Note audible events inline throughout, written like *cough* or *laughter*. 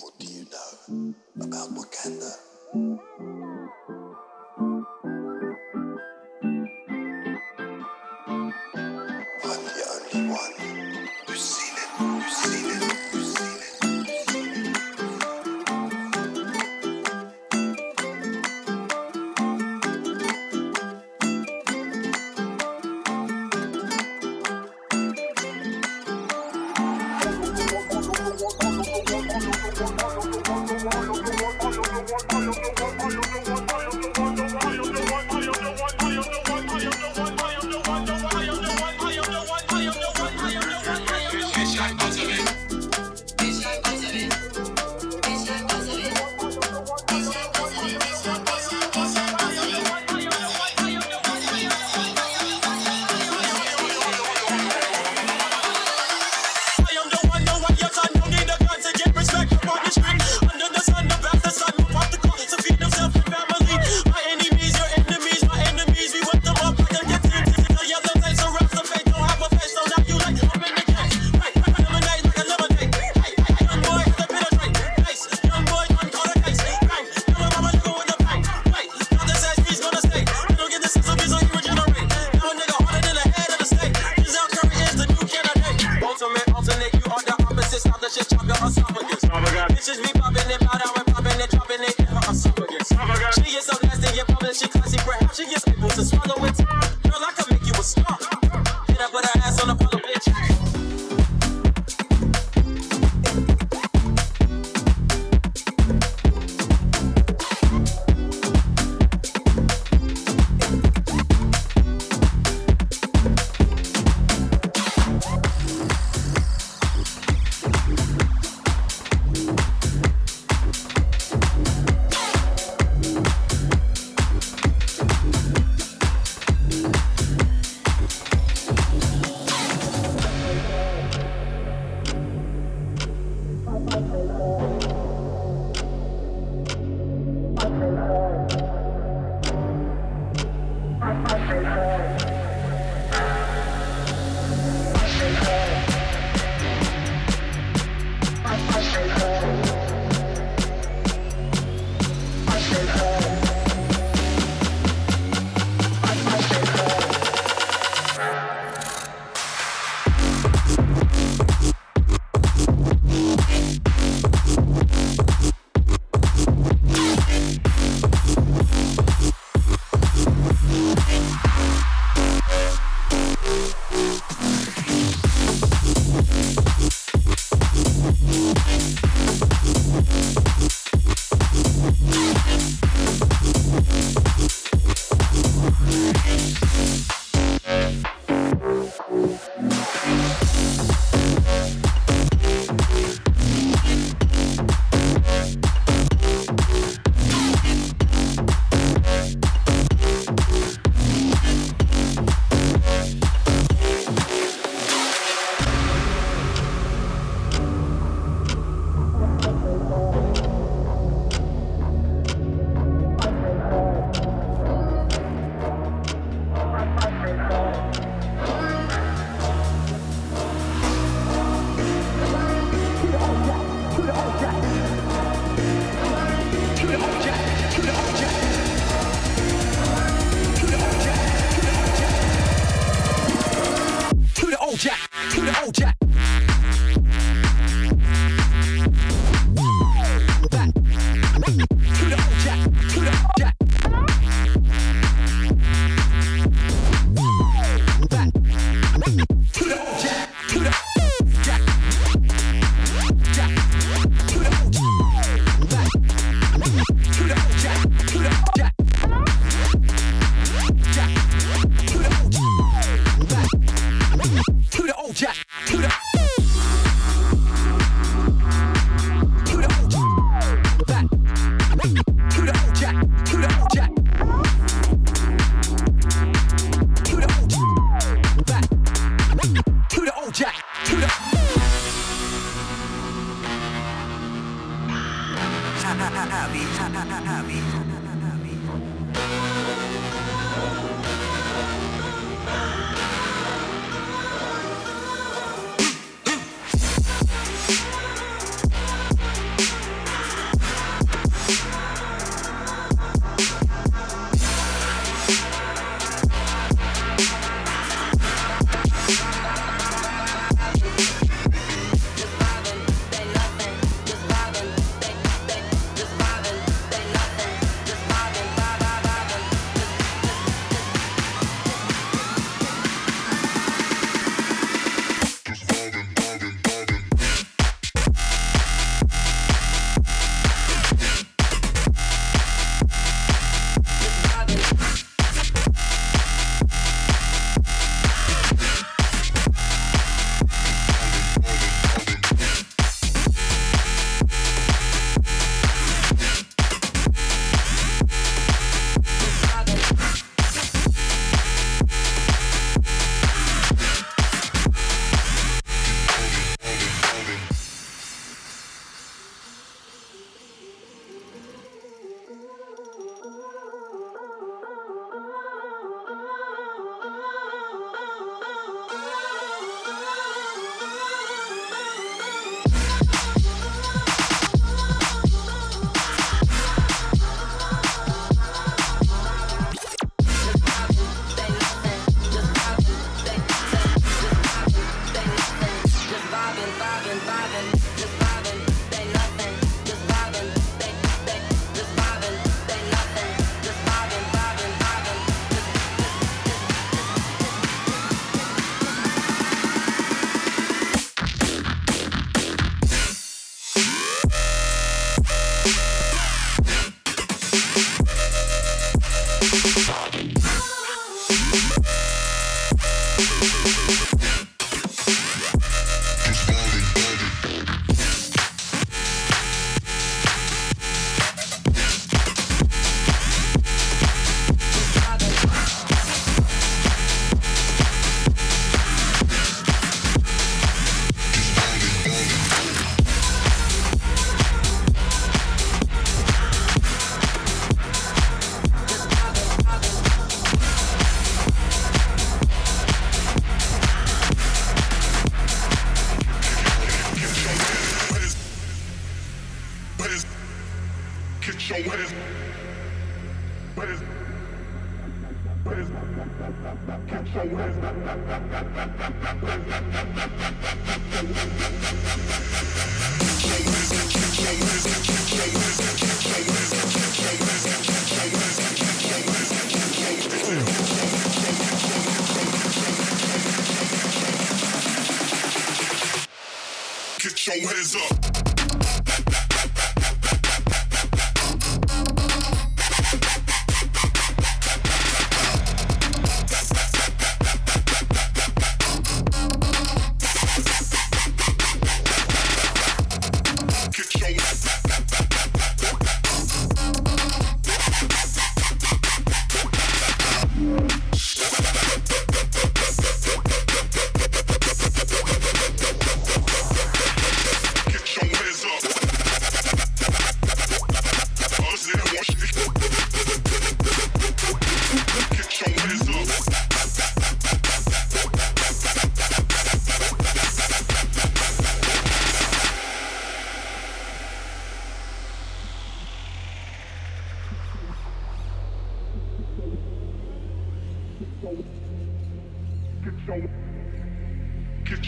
What do you know about Wakanda?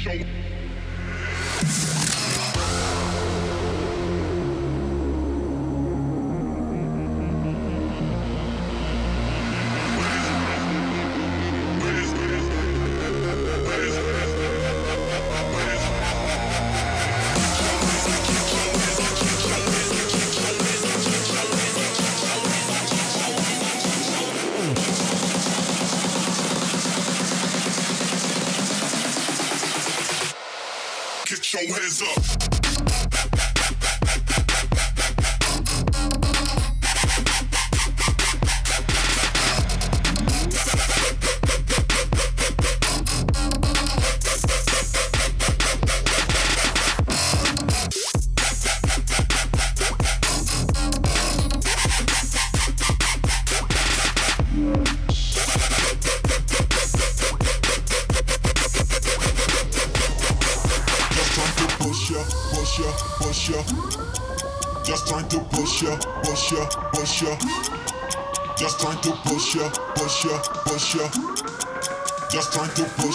show.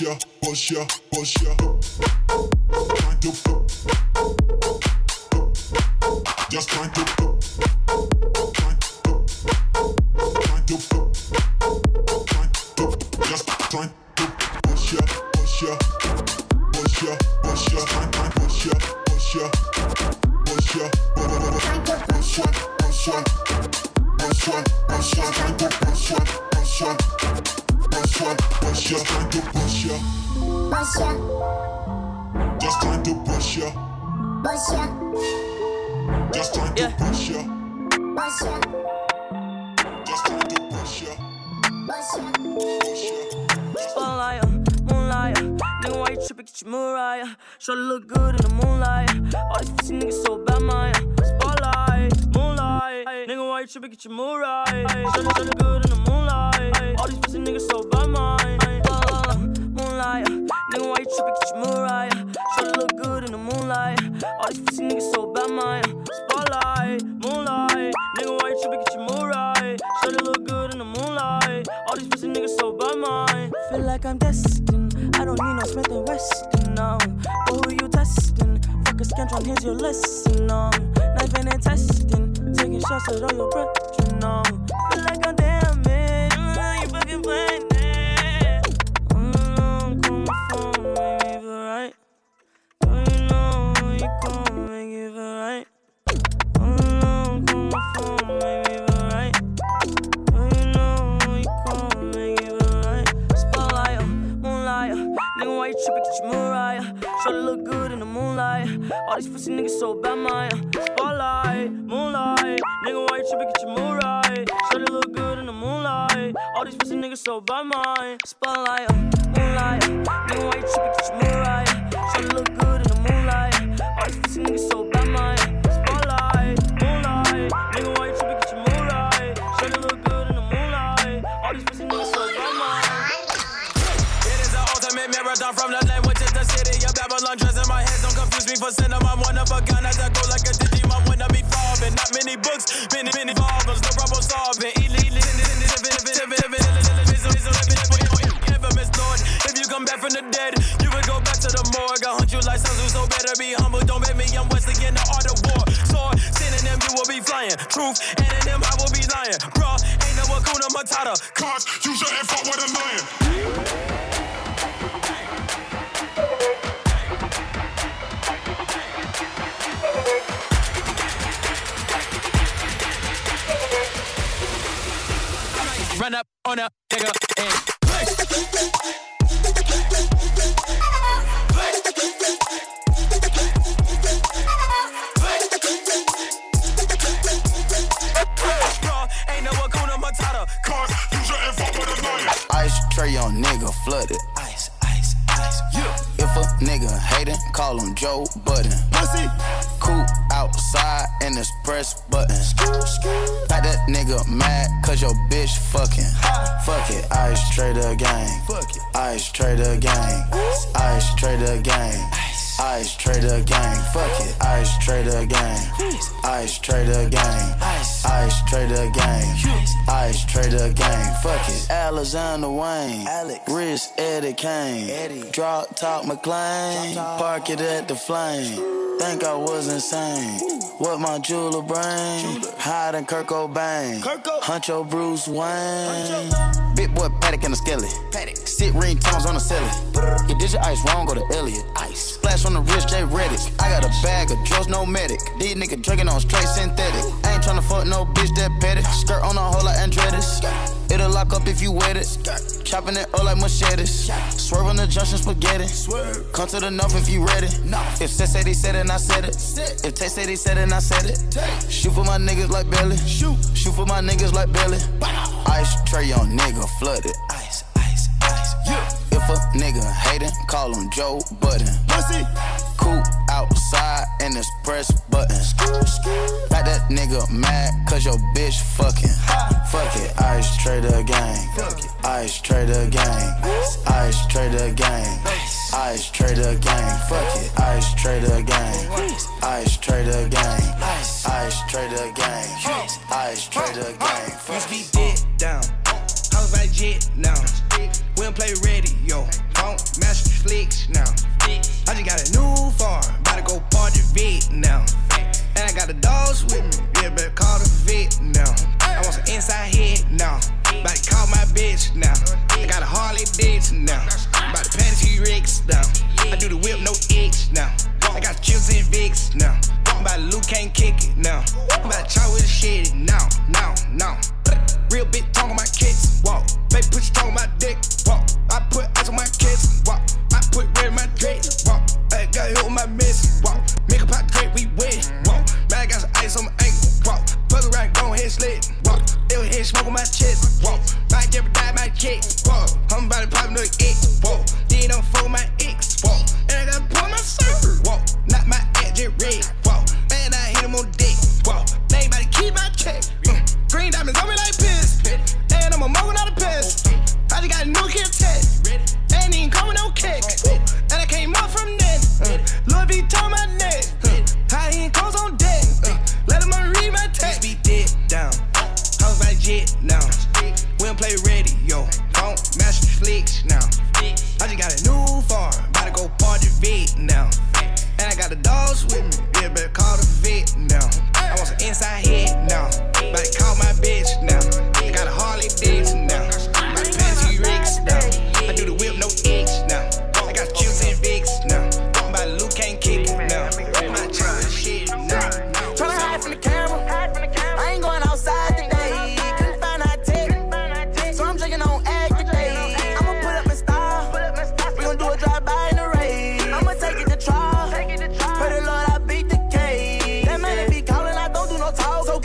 ya, push ya, push ya. Trying to, just trying to. These pussy niggas so bad, my spotlight, moonlight, nigga, why you trippin'? Get your right. To look good in the moonlight. All these pussy niggas so bad, my spotlight, moonlight, nigga, why you. Sure look good in the moonlight. All these pussy niggas so my. It is the ultimate marathon from the land, which is the city of Babylon. Dressing my head, don't confuse me for cinema. I'm one of a kind as I go like a Digimon when I be falling. Not many books, many, many volumes, better be humble. Don't make me, I'm Wesley in the art of war. Sword, them, you will be flying. Truth, and in them, I Pussy. Cool outside and this press button. Got that nigga mad cause your bitch fucking. Fuck it, ice trader gang. Fuck it. Ice trader gang. Ice trader gang. Ice trader gang. Fuck it, ice trader gang. Ice trader gang. Ice trader gang. Ice trader gang. Fuck it, Alexander Wang. Alex. Wrist Eddie Kane. Eddie. Drop top McLean. Park it at the flame. Think I was insane. What my jeweler brain? Hiding Kurt Cobain. Huncho Bruce Wayne. Big boy Patek in the skelly. Patek. Sit ringtones on the celly. You did your ice wrong, go to Elliot. Ice. Splash on the wrist, J Reddick. I got a bag of drugs, no medic. These niggas drinking on straight synthetic. I ain't tryna fuck no bitch that petty. Skirt on a hole like Andretti's. It'll lock up if you wet it. Chopping it up like machetes. Swerve on the junction spaghetti. Come to the north if you ready. If Seth said he said it, I said it. If Tay said he said it, I said it. Shoot for my niggas like Belly. Shoot. Shoot for my niggas like Belly. Ice tray on nigga flooded. Ice, ice, ice. If a nigga hatin', call him Joe Budden. Pussy. Cool outside and this press button. Got that nigga mad cause your bitch fucking. Fuck it, ice trader gang. Ice trader gang. Ice trader gang. Ice trader gang. Fuck it, ice trader gang. Ice trader gang. Ice trader gang. Ice trader gang. Fuck Used to be dead down. House by jet now. We don't play radio. Don't master flicks now. I just got a new farm. About to go party vet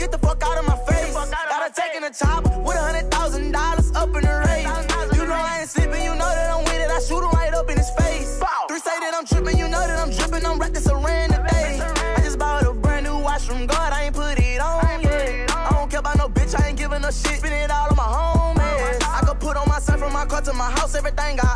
Get the fuck out of my face. Out of Got take taking a chopper with a hundred thousand dollars up in the race. You know I ain't sleeping, you know that I'm with it. I shoot him right up in his face. Bow. Three say that I'm tripping, you know that I'm dripping. I'm wrapped in saran today. I just bought a brand new watch from God, I ain't put it on I I don't care about no bitch, I ain't giving a shit. Spin it all on my homies. I could put on my myself from my car to my house, everything I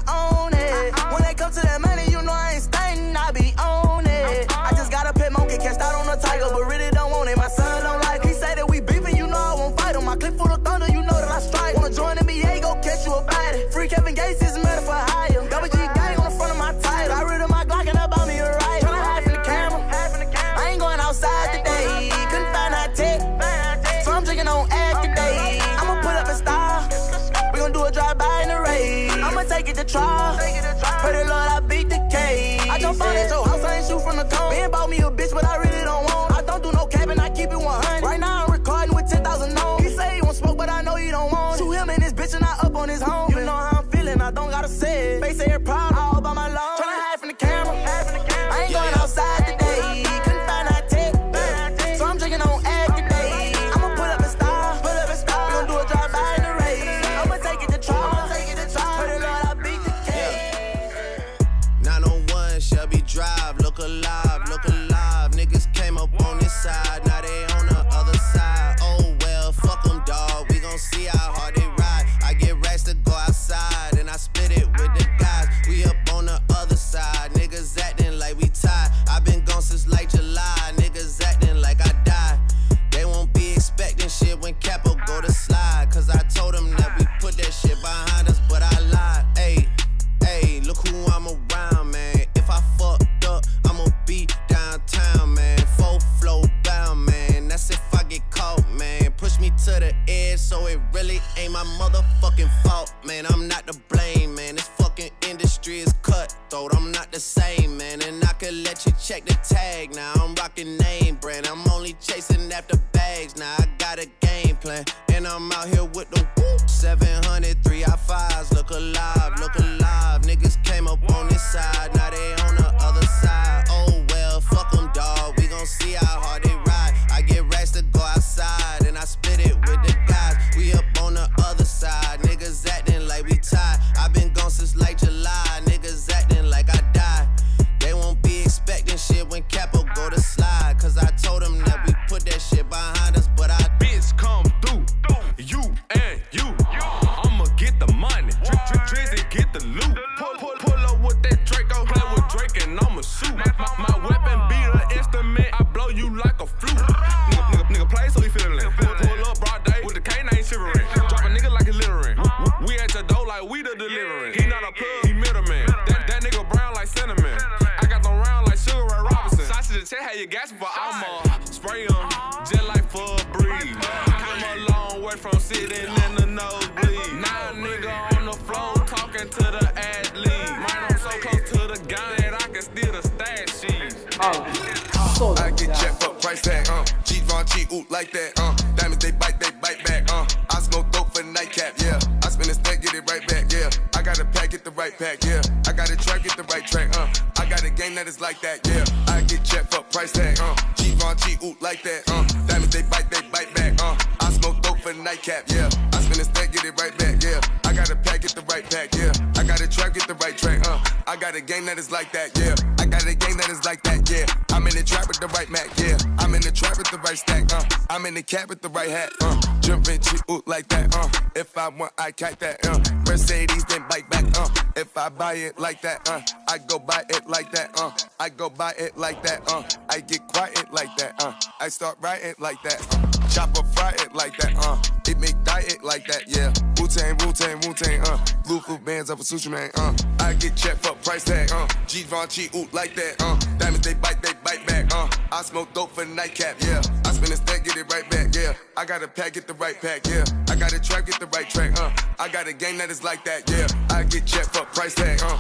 Diamonds like that, yeah. I get checked for price tag, uh. Cheap on cheap, oot like that, uh. Diamonds, they bite, they bite back, uh. I smoke dope for nightcap, yeah. I spin a stack, get it right back, yeah. I got a pack, get the right pack, yeah. I got a track, get the right track, uh. I got a game that is like that, yeah. I got a game that is like that, yeah. I'm in the trap with the right Mac, yeah. I'm in the trap with the right stack, uh. I'm in the cap with the right hat, uh. Jumping, she like that, uh. If I want, I cat that, uh. Mercedes, then bike back, uh. If I buy it like that, uh. I go buy it like that, uh. I go buy it like that, uh. I get quiet like that, uh. I start writing like that, uh. Chopper fry it like that, uh. It make diet like that, yeah. Wu Tang, Wu Tang, Wu Tang, uh. Blue food bands up a sushi man, uh. I get checked for price tag, uh. G Von G like that, uh. Diamonds, they bite, they bite back, uh. I smoke dope for nightcap, yeah. I spend a stack, get it right back, yeah. I got a pack, get the right pack, yeah. I got a trap, get the right track, uh. I got a game that is like that, yeah. I get checked for price tag, uh.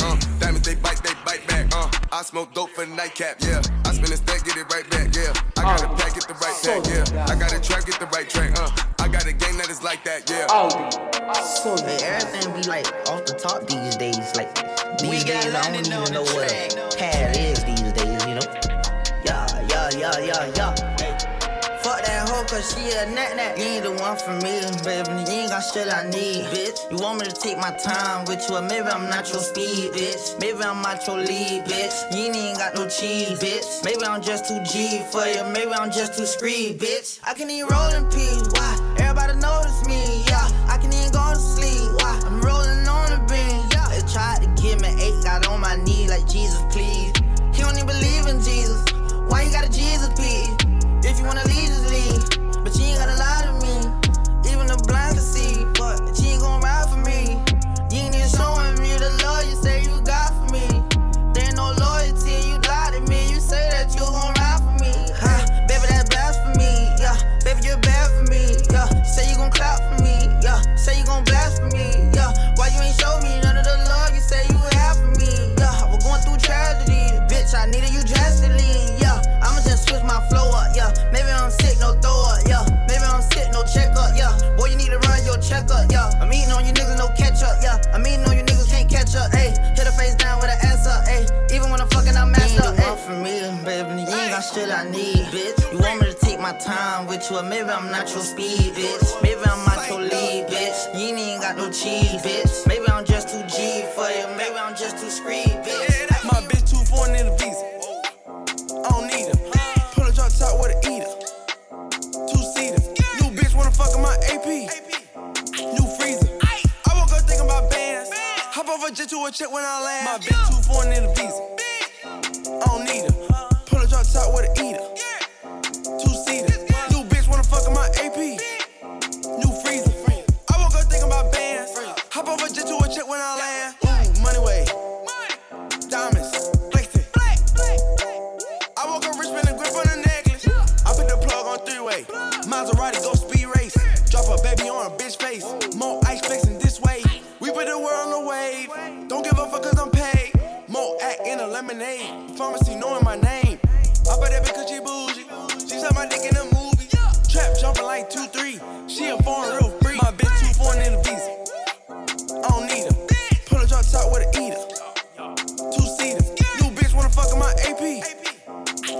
Uh, diamonds they bite, they bite back. Uh, I smoke dope for nightcap. Yeah, I spin a stack, get it right back. Yeah, I got a pack, get the right pack. Yeah, I got a track, get the right track. Uh, I got a game that is like that. Yeah. Oh, so hey, everything be like off the top these days. Like these days, I don't even know what a pad is these days. You know? Yeah, yeah, yeah, yeah, yeah. Cause she a nat nat. You ain't the one for me, baby. You ain't got shit I need, bitch. You want me to take my time with you, or maybe I'm not your speed, bitch. Maybe I'm not your lead, bitch. You ain't even got no cheese, bitch. Maybe I'm just too G for you, maybe I'm just too screed, bitch. I can even roll in peace, why? Everybody notice me, yeah. I can even go to sleep, why? I'm rolling on the beam, yeah. They tried to give me eight, got on my knee like Jesus, please. With you, maybe I'm not your speed, bitch. Maybe I'm not your lead, bitch. You ain't got no cheese, bitch. Maybe I'm just too G for you, maybe I'm just too screed, bitch. My bitch too foreign in the visa. I don't need her. Pull a drop top with an eater. Two seater. New bitch wanna fuck in my AP. New freezer. I woke up thinking about bands. Hop a jet to a check when I land. My bitch too foreign in the visa. I don't need. Pull a drop top with an eater. On bitch face. More ice flexing this way. We put the world on the wave. Don't give a fuck cause I'm paid. More act in a lemonade. Pharmacy knowing my name. I bet that because she bougie. She said my dick in a movie. Trap jumping like 2 3. She a foreign real free. My bitch too foreign in the visa. I don't need her. Pull a drop top with an eater. Two seaters. New bitch wanna fuck in my AP.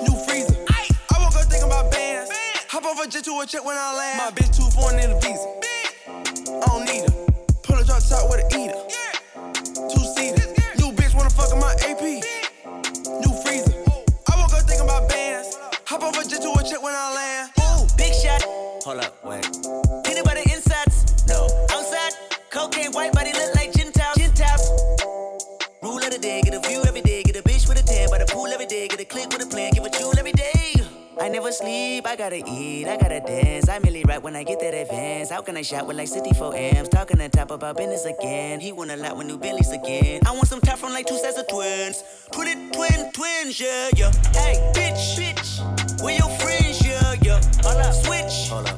New freezer. I woke up thinking about bands. Hop off a jet to a check when I land. My bitch with an eater. I shout with like 64 amps? Talking to top about business again. He want a lot with new Bentleys again. I want some top from like two sets of twins. Twin twin, twins, yeah, yeah. Hey, bitch, bitch, where your friends, yeah, yeah. Hold up, switch. Hold up.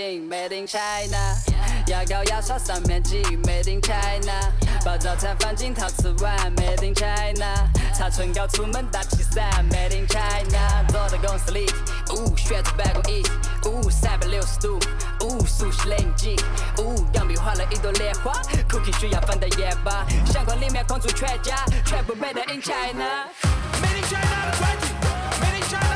，Made in China。牙膏牙刷上面挤，Made in China。把早餐放进陶瓷碗，Made in China。擦唇膏出门打气伞，Made in China。坐在公司里，呜、哦，选择办公椅，呜、哦，三百六十度，呜、哦，熟悉冷静，呜、哦，杨幂画了一朵莲花，Cookie 需要放在夜吧，相框里面框住全家，全部 Made in China。Made in China 的专辑，Made in China。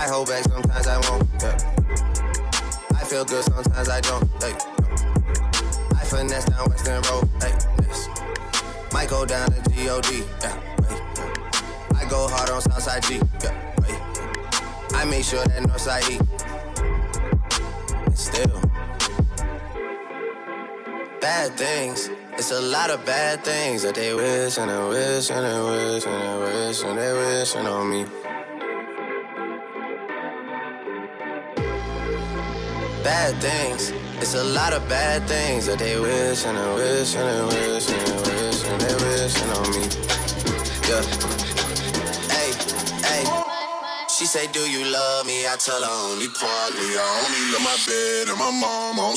I hold back sometimes I won't. Yeah I feel good, sometimes I don't. Hey, I finesse down Weston Road. Hey, yes. Might go down to G-O-D. Yeah, wait. I go hard on Southside G. Yeah, wait. I make sure that Northside E. Still, bad things. It's a lot of bad things that they wish and they wish and they wish and they wish and they wishing on me. Bad things. It's a lot of bad things that they wish and they wish and they wish and they wish and they wishing on me. Yeah. Hey, hey. She say, Do you love me? I tell her only partly. I only love my bed and my mom on.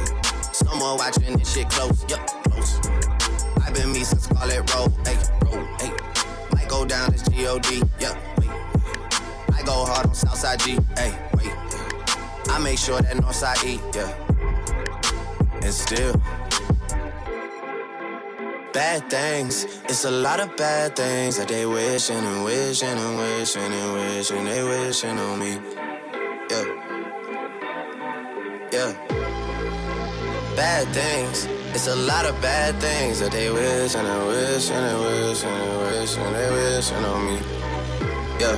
Someone watching this shit close, yup, close. I've been me since Scarlett Road, hey, road, hey. Might go down as G-O-D, yeah, wait. I go hard on Southside G, hey, wait. I make sure that Northside E, yeah. And still, bad things. It's a lot of bad things that they wishing and wishing and wishing and wishing they wishing on me. Yeah. Yeah. Bad things. It's a lot of bad things that they wish and they wish and they wish and they wish and they wishing on me. Yeah.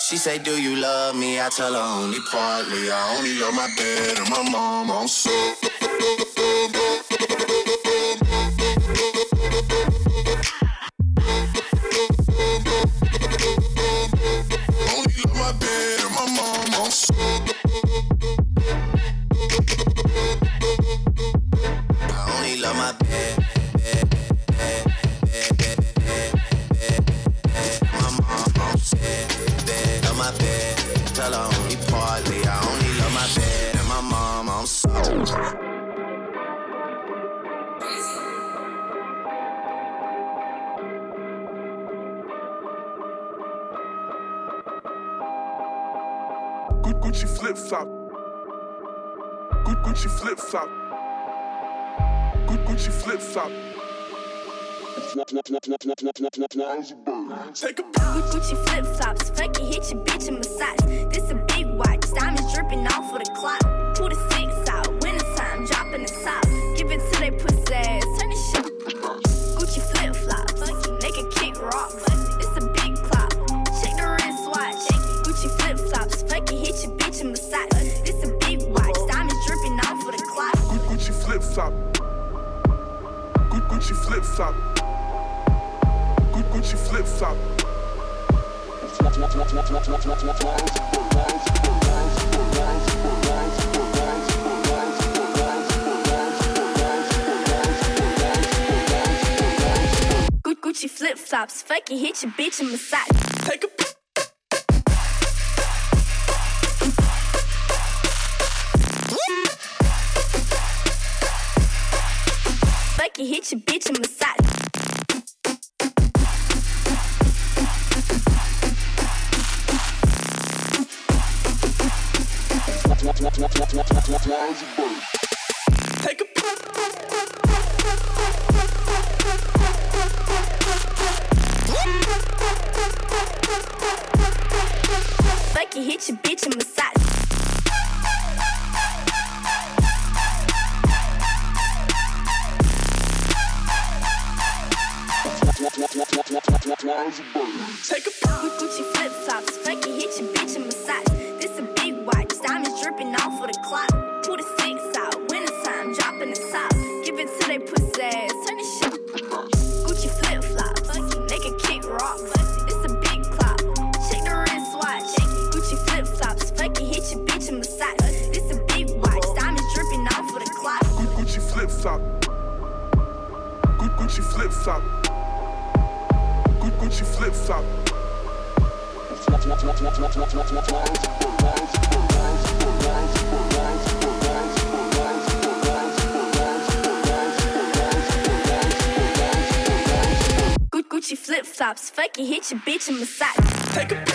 She say, Do you love me? I tell her only partly. I only love my bed and my mom. I'm so. *laughs* Only love my bed and my mom. I'm so. Good Gucci flip flop. Good Gucci flip flop. Good Gucci flip flop. Take a Good Gucci flip flops, fuck it, hit your bitch and massage. This a big watch, diamonds dripping off of the clock. Two to six out, winter time, dropping the top. Flip flop. Good Gucci flip flop. Good Gucci flip flops, fuck it, hit your bitch and massage. Take a flip flops, fuck it, hit your bitch and massage. Take a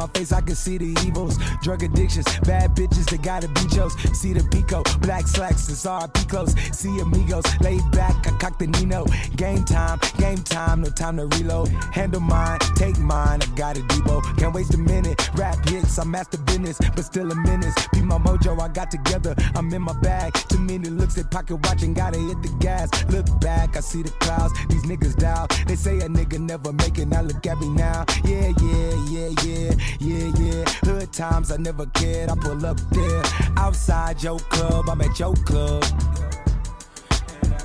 my face, I can see the evils. Drug addictions, bad bitches that gotta be chose. See the Pico, black slacks, it's RP close. See amigos, laid back, I cock the Nino. Game time, game time, no time to reload. Handle mine, take mine, I got a Debo. Can't waste a minute. Rap hits, I master business, but still a menace. Be my mojo, I got together, I'm in my bag. Too many looks at pocket watching, gotta hit the gas. Look back, I see the clouds, these niggas down. They say a nigga never make it, now look at me now. Yeah, yeah, yeah, yeah, yeah, yeah. Hood times, I never cared, I pull up there. Outside your club, I'm at your club.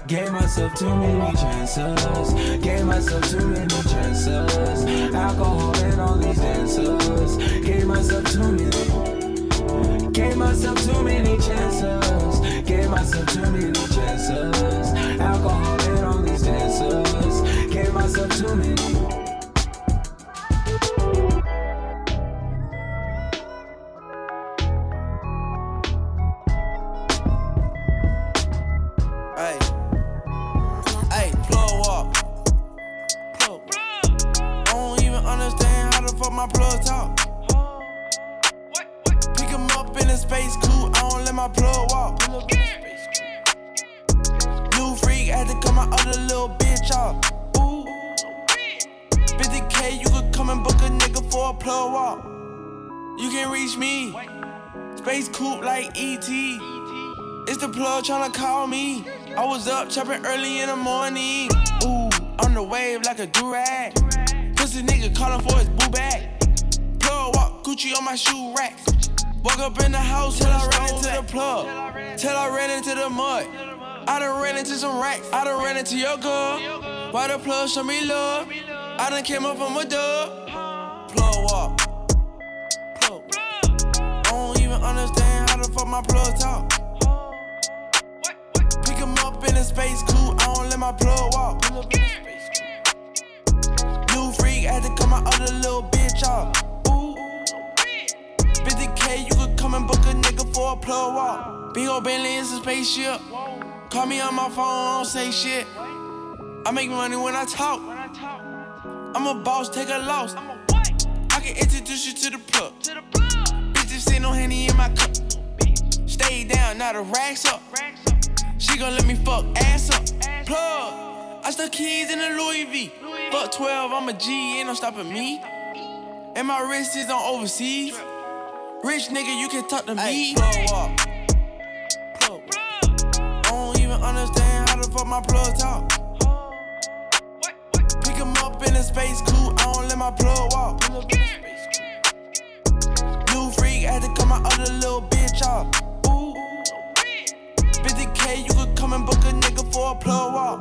Gave myself too many chances. Gave myself too many chances. Alcohol and all these dancers. Gave myself too many. Gave myself too many chances. Gave myself too many chances. Alcohol and all these dancers. Gave myself too many. Up chopping early in the morning. Ooh, on the wave like a durag. Pussy nigga calling for his boo bag. Plug walk Gucci on my shoe rack. Walk up in the house till I ran into the plug. Till I ran into the mud. I done ran into some racks. I done ran into your girl. Why the plug show me love? I done came up from a dub. Plug walk. Plug. I don't even understand how the fuck my plug talk. In a space coupe, I don't let my plug walk. New freak, had to cut my other little bitch off. Ooh. 50k, you could come and book a nigga for a plug walk. Big ol' Bentley is a spaceship. Call me on my phone, I don't say shit. I make money when I talk. I'm a boss, take a loss. I can introduce you to the plug. Bitches sitting no henny in my cup. Stay down, now the racks up. She gon' let me fuck ass up. Plug. I stuck keys in the Louis V. Fuck 12, I'm a G, ain't no stopping me. And my wrist is on overseas. Rich nigga, you can talk to me. Plug walk. Plug. I don't even understand how the fuck my plug talk. Pick him up in a space coupe, I don't let my plug walk. New freak, had to cut my other little bitch off. Come and book a nigga for a plug walk.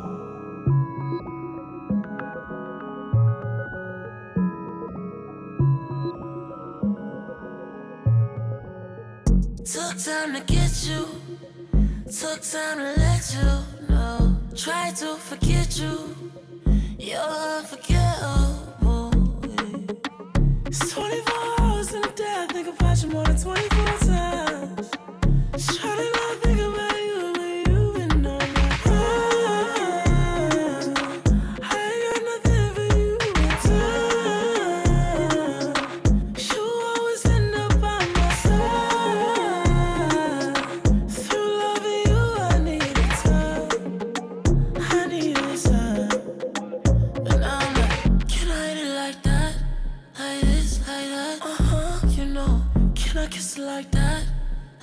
Took time to get you, took time to let you know. Try to forget you, you're unforgettable. It's 24 hours in a day, I think about you more than 24 times. Try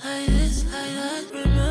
like this, like that. Remember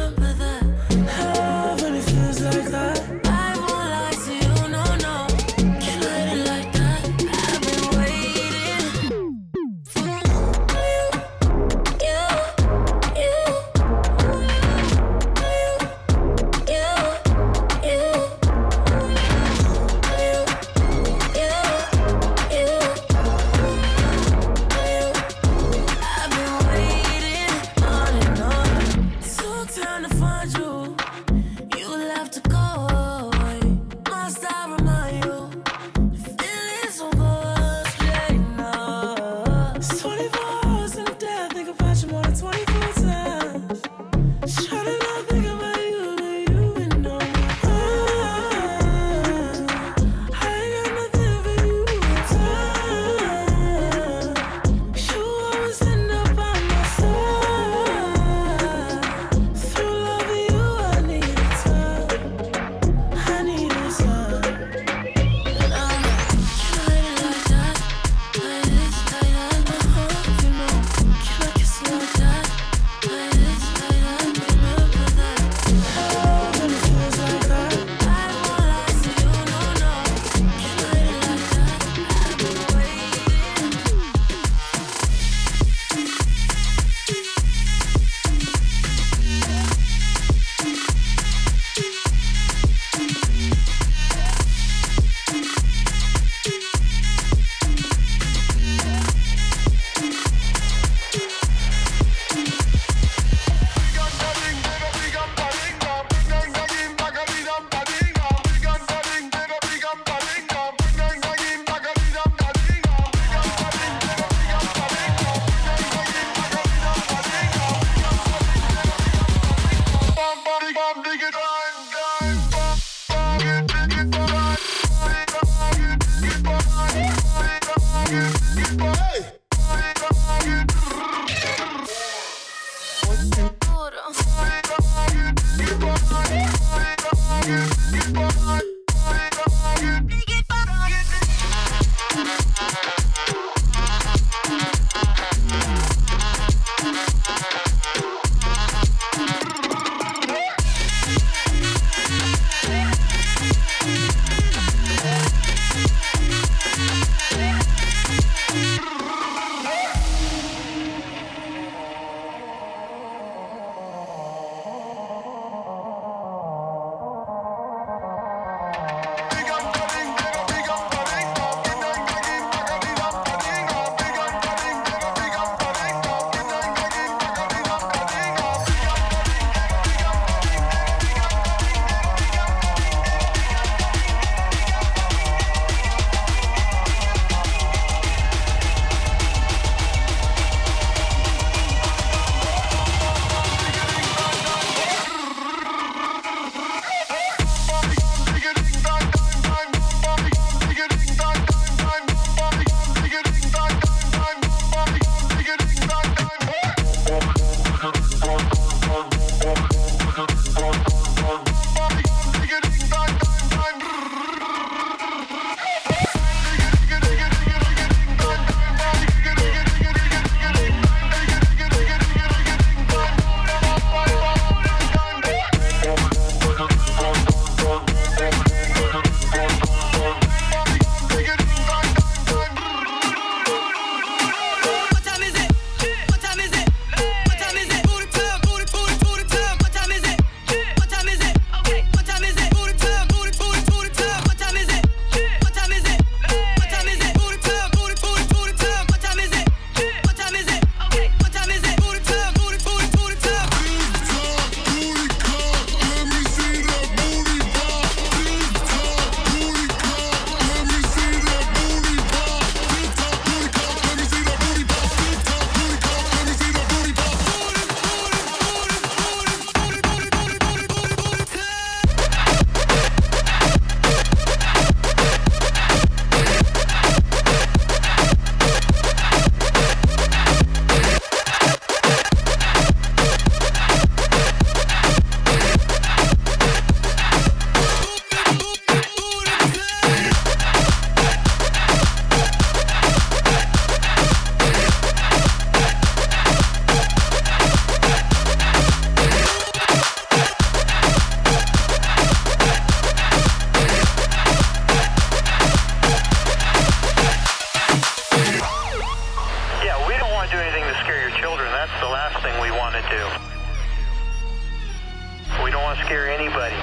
scare anybody.